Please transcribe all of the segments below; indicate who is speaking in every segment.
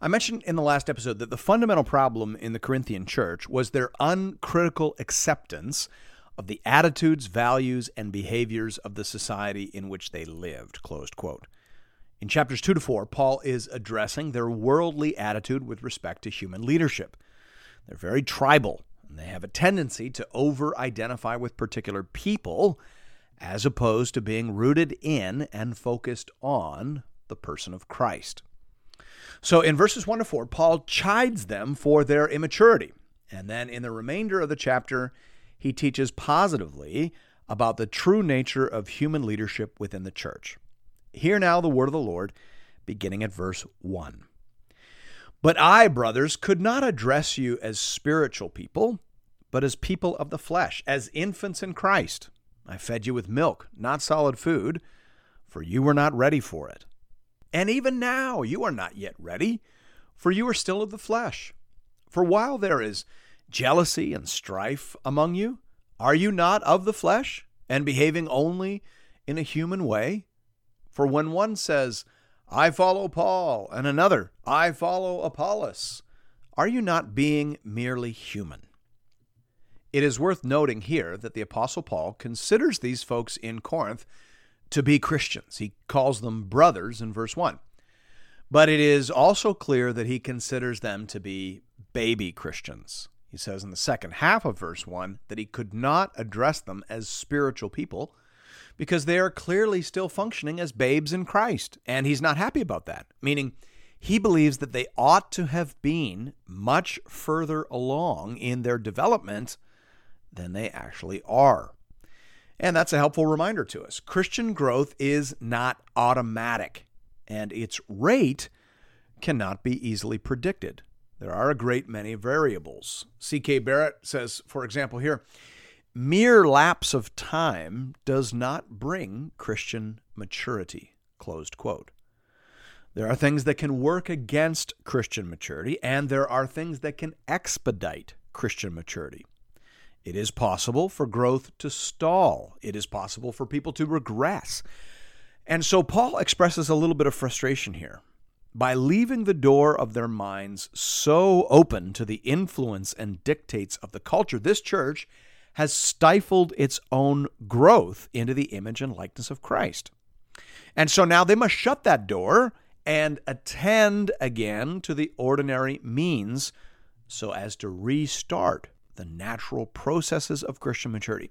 Speaker 1: I mentioned in the last episode that the fundamental problem in the Corinthian church was their uncritical acceptance of the attitudes, values, and behaviors of the society in which they lived. Closed quote. In chapters 2 to 4, Paul is addressing their worldly attitude with respect to human leadership. They're very tribal, and they have a tendency to over identify with particular people as opposed to being rooted in and focused on the person of Christ. So in verses 1 to 4, Paul chides them for their immaturity. And then in the remainder of the chapter, he teaches positively about the true nature of human leadership within the church. Hear now the word of the Lord, beginning at verse 1. But I, brothers, could not address you as spiritual people, but as people of the flesh, as infants in Christ. I fed you with milk, not solid food, for you were not ready for it. And even now you are not yet ready, for you are still of the flesh. For while there is jealousy and strife among you, are you not of the flesh, and behaving only in a human way? For when one says, I follow Paul, and another, I follow Apollos, are you not being merely human? It is worth noting here that the Apostle Paul considers these folks in Corinth to be Christians. He calls them brothers in verse 1. But it is also clear that he considers them to be baby Christians. He says in the second half of verse 1 that he could not address them as spiritual people because they are clearly still functioning as babes in Christ. And he's not happy about that, meaning he believes that they ought to have been much further along in their development than they actually are. And that's a helpful reminder to us. Christian growth is not automatic, and its rate cannot be easily predicted. There are a great many variables. C.K. Barrett says, for example, here, mere lapse of time does not bring Christian maturity. Closed quote. There are things that can work against Christian maturity, and there are things that can expedite Christian maturity. It is possible for growth to stall. It is possible for people to regress. And so Paul expresses a little bit of frustration here. By leaving the door of their minds so open to the influence and dictates of the culture, this church has stifled its own growth into the image and likeness of Christ. And so now they must shut that door and attend again to the ordinary means so as to restart the natural processes of Christian maturity.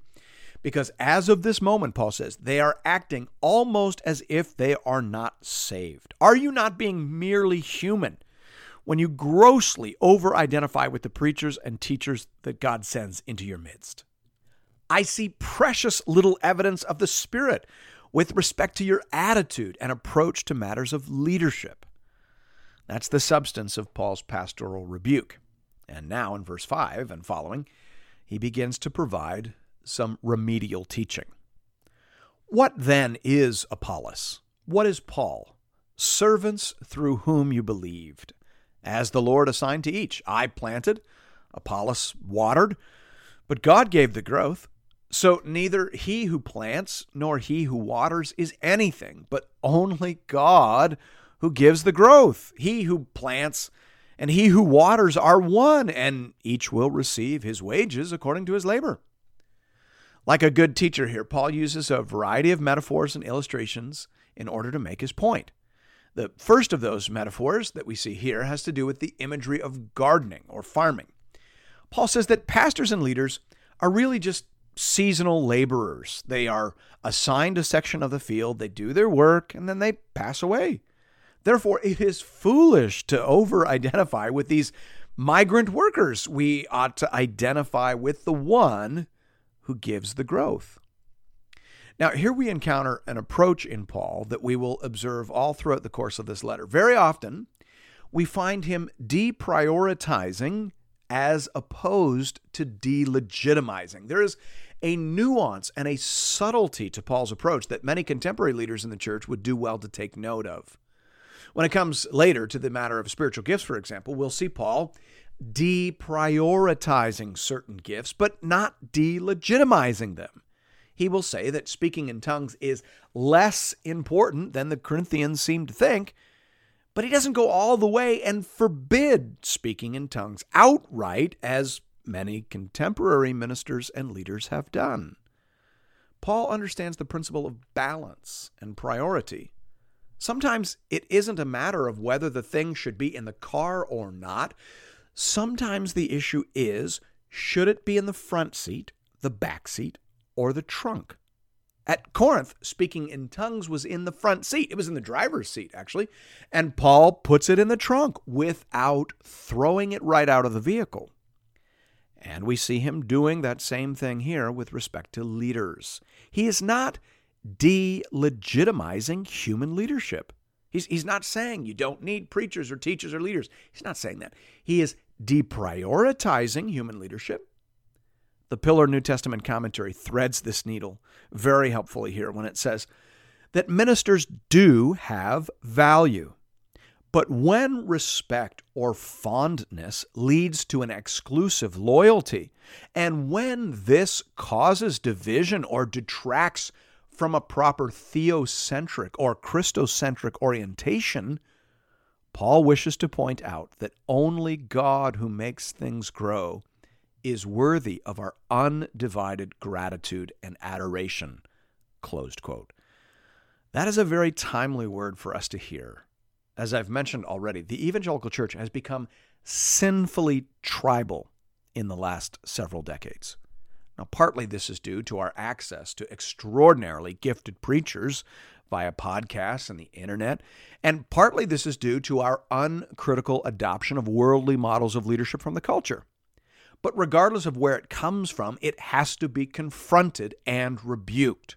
Speaker 1: Because as of this moment, Paul says, they are acting almost as if they are not saved. Are you not being merely human when you grossly over identify with the preachers and teachers that God sends into your midst? I see precious little evidence of the Spirit with respect to your attitude and approach to matters of leadership. That's the substance of Paul's pastoral rebuke. And now in verse 5 and following, he begins to provide some remedial teaching. What then is Apollos? What is Paul? Servants through whom you believed, as the Lord assigned to each. I planted, Apollos watered, but God gave the growth. So neither he who plants nor he who waters is anything, but only God who gives the growth. He who plants and he who waters are one, and each will receive his wages according to his labor. Like a good teacher here, Paul uses a variety of metaphors and illustrations in order to make his point. The first of those metaphors that we see here has to do with the imagery of gardening or farming. Paul says that pastors and leaders are really just seasonal laborers. They are assigned a section of the field, they do their work, and then they pass away. Therefore, it is foolish to over identify with these migrant workers. We ought to identify with the one who gives the growth. Now, here we encounter an approach in Paul that we will observe all throughout the course of this letter. Very often, we find him deprioritizing as opposed to delegitimizing. There is a nuance and a subtlety to Paul's approach that many contemporary leaders in the church would do well to take note of. When it comes later to the matter of spiritual gifts, for example, we'll see Paul deprioritizing certain gifts, but not delegitimizing them. He will say that speaking in tongues is less important than the Corinthians seem to think, but he doesn't go all the way and forbid speaking in tongues outright, as many contemporary ministers and leaders have done. Paul understands the principle of balance and priority. Sometimes it isn't a matter of whether the thing should be in the car or not. Sometimes the issue is should it be in the front seat, the back seat, or the trunk? At Corinth, speaking in tongues was in the front seat. It was in the driver's seat, actually. And Paul puts it in the trunk without throwing it right out of the vehicle. And we see him doing that same thing here with respect to leaders. He is not delegitimizing human leadership. He's, he's not saying you don't need preachers or teachers or leaders. He's not saying that. He is deprioritizing human leadership. The Pillar New Testament commentary threads this needle very helpfully here when it says that ministers do have value. But when respect or fondness leads to an exclusive loyalty, and when this causes division or detracts from a proper theocentric or Christocentric orientation, Paul wishes to point out that only God who makes things grow is worthy of our undivided gratitude and adoration. Closed quote. That is a very timely word for us to hear as I've mentioned already, the evangelical church has become sinfully tribal in the last several decades. Now, partly this is due to our access to extraordinarily gifted preachers via podcasts and the internet, and partly this is due to our uncritical adoption of worldly models of leadership from the culture. But regardless of where it comes from, it has to be confronted and rebuked.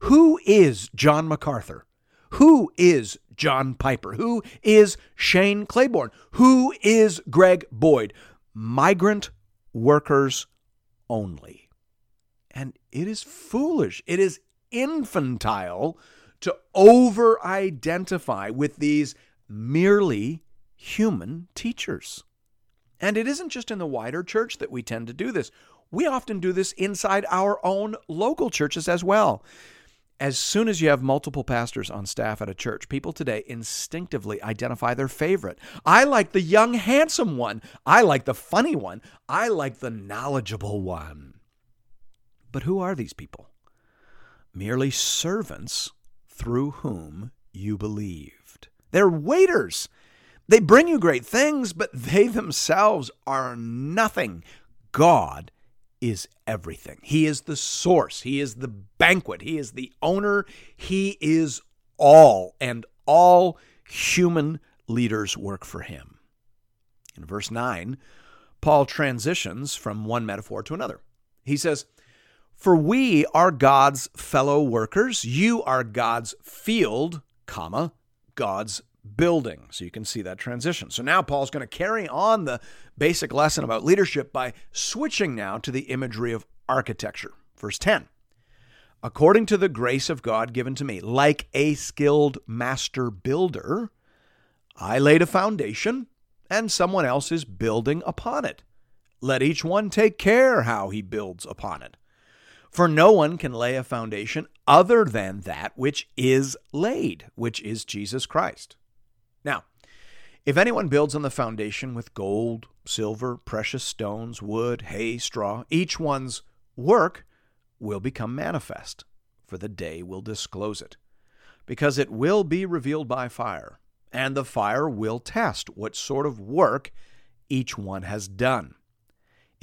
Speaker 1: Who is John MacArthur? Who is John Piper? Who is Shane Claiborne? Who is Greg Boyd? Migrant workers only. And it is foolish. It is infantile to over identify with these merely human teachers. And it isn't just in the wider church that we tend to do this. We often do this inside our own local churches as well as soon as you have multiple pastors on staff at a church, people today instinctively identify their favorite. I like the young, handsome one. I like the funny one. I like the knowledgeable one. But who are these people? Merely servants through whom you believed. They're waiters. They bring you great things, but they themselves are nothing. God is everything. He is the source. He is the banquet. He is the owner. He is all, and all human leaders work for him. In verse 9, Paul transitions from one metaphor to another. He says, For we are God's fellow workers. You are God's field, comma, God's building. So you can see that transition. So now Paul's going to carry on the basic lesson about leadership by switching now to the imagery of architecture. Verse 10 According to the grace of God given to me, like a skilled master builder, I laid a foundation, and someone else is building upon it. Let each one take care how he builds upon it. For no one can lay a foundation other than that which is laid, which is Jesus Christ. Now, if anyone builds on the foundation with gold, silver, precious stones, wood, hay, straw, each one's work will become manifest, for the day will disclose it, because it will be revealed by fire, and the fire will test what sort of work each one has done.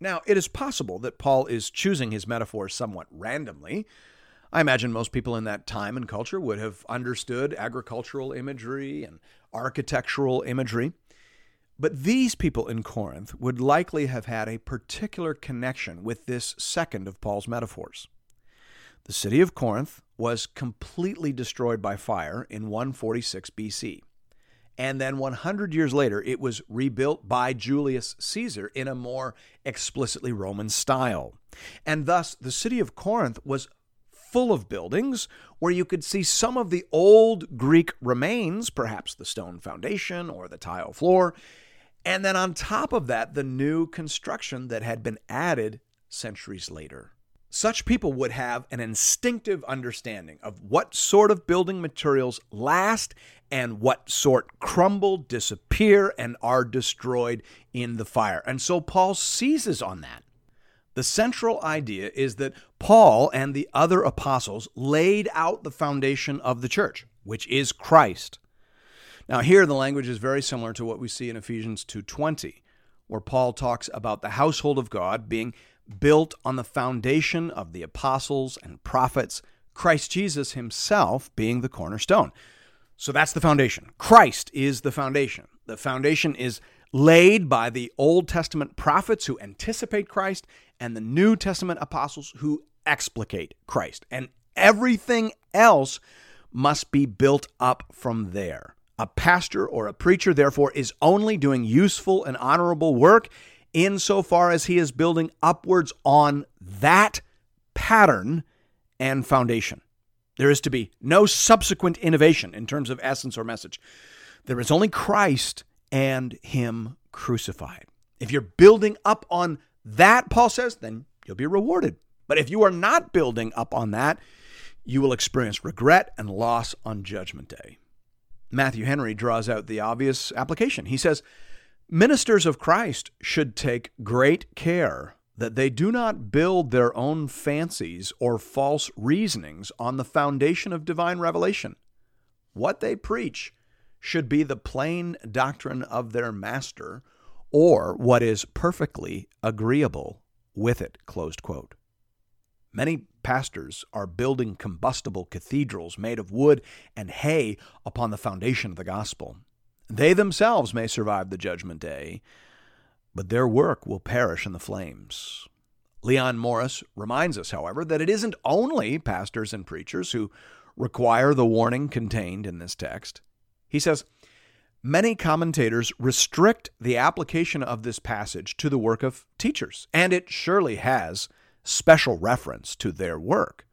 Speaker 1: Now, it is possible that Paul is choosing his metaphors somewhat randomly. I imagine most people in that time and culture would have understood agricultural imagery and architectural imagery. But these people in Corinth would likely have had a particular connection with this second of Paul's metaphors. The city of Corinth was completely destroyed by fire in 146 BC. And then 100 years later, it was rebuilt by Julius Caesar in a more explicitly Roman style. And thus, the city of Corinth was full of buildings where you could see some of the old Greek remains, perhaps the stone foundation or the tile floor. And then on top of that, the new construction that had been added centuries later. Such people would have an instinctive understanding of what sort of building materials last and what sort crumble, disappear, and are destroyed in the fire. And so Paul seizes on that. The central idea is that Paul and the other apostles laid out the foundation of the church, which is Christ. Now here the language is very similar to what we see in Ephesians 2:20, where Paul talks about the household of God being built on the foundation of the apostles and prophets, Christ Jesus himself being the cornerstone. So that's the foundation. Christ is the foundation. The foundation is laid by the Old Testament prophets who anticipate Christ and the New Testament apostles who explicate Christ. And everything else must be built up from there. A pastor or a preacher, therefore, is only doing useful and honorable work insofar as he is building upwards on that pattern and foundation. There is to be no subsequent innovation in terms of essence or message. There is only Christ and Him crucified. If you're building up on that, Paul says, then you'll be rewarded. But if you are not building up on that, you will experience regret and loss on Judgment Day. Matthew Henry draws out the obvious application. He says, Ministers of Christ should take great care that they do not build their own fancies or false reasonings on the foundation of divine revelation. What they preach should be the plain doctrine of their master or what is perfectly agreeable with it. Many pastors are building combustible cathedrals made of wood and hay upon the foundation of the gospel. They themselves may survive the judgment day, but their work will perish in the flames. Leon Morris reminds us, however, that it isn't only pastors and preachers who require the warning contained in this text. He says, Many commentators restrict the application of this passage to the work of teachers, and it surely has special reference to their work.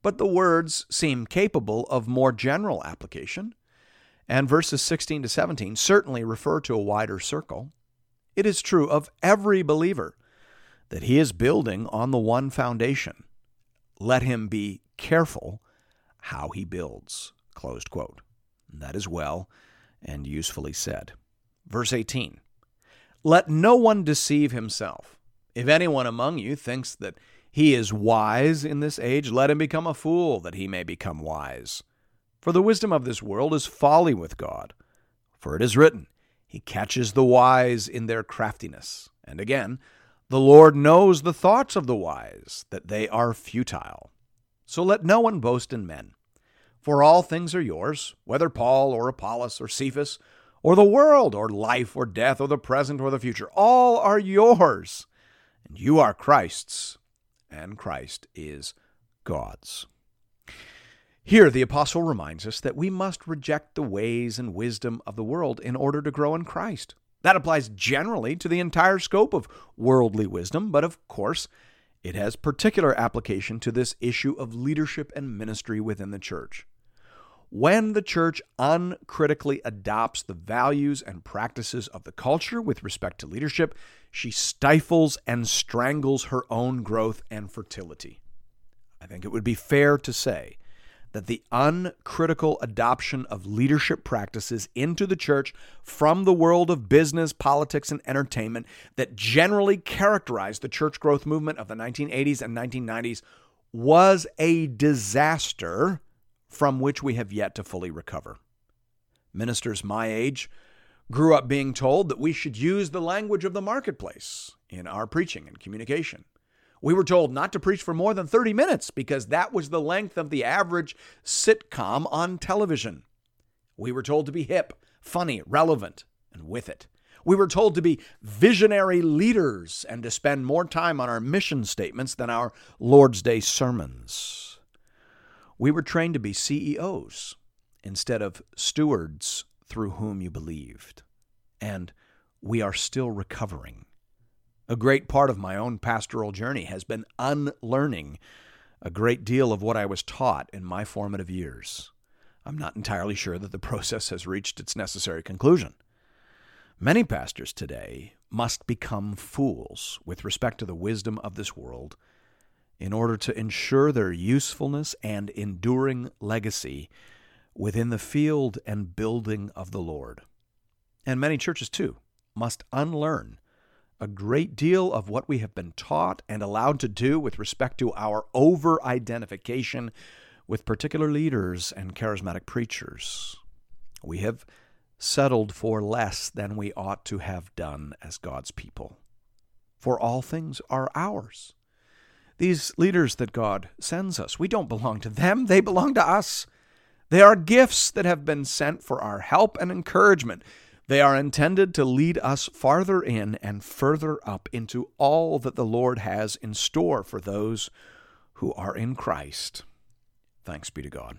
Speaker 1: But the words seem capable of more general application and verses 16 to 17 certainly refer to a wider circle. It is true of every believer that he is building on the one foundation. Let him be careful how he builds. Closed quote. That is well and usefully said. Verse 18 Let no one deceive himself. If anyone among you thinks that he is wise in this age, let him become a fool that he may become wise. For the wisdom of this world is folly with God. For it is written, He catches the wise in their craftiness. And again, the Lord knows the thoughts of the wise, that they are futile. So let no one boast in men. For all things are yours, whether Paul or Apollos or Cephas, or the world, or life or death, or the present or the future. All are yours, and you are Christ's, and Christ is God's. Here, the apostle reminds us that we must reject the ways and wisdom of the world in order to grow in Christ. That applies generally to the entire scope of worldly wisdom, but of course, it has particular application to this issue of leadership and ministry within the church. When the church uncritically adopts the values and practices of the culture with respect to leadership, she stifles and strangles her own growth and fertility. I think it would be fair to say that the uncritical adoption of leadership practices into the church from the world of business, politics, and entertainment that generally characterized the church growth movement of the 1980s and 1990s was a disaster from which we have yet to fully recover. Ministers my age grew up being told that we should use the language of the marketplace in our preaching and communication. We were told not to preach for more than 30 minutes because that was the length of the average sitcom on television. We were told to be hip, funny, relevant, and with it. We were told to be visionary leaders and to spend more time on our mission statements than our Lord's Day sermons. We were trained to be CEOs instead of stewards through whom you believed. And we are still recovering. A great part of my own pastoral journey has been unlearning a great deal of what I was taught in my formative years. I'm not entirely sure that the process has reached its necessary conclusion. Many pastors today must become fools with respect to the wisdom of this world in order to ensure their usefulness and enduring legacy within the field and building of the Lord. And many churches, too, must unlearn a great deal of what we have been taught and allowed to do with respect to our over identification with particular leaders and charismatic preachers. We have settled for less than we ought to have done as God's people. For all things are ours. These leaders that God sends us, we don't belong to them, they belong to us. They are gifts that have been sent for our help and encouragement. They are intended to lead us farther in and further up into all that the Lord has in store for those who are in Christ. Thanks be to God.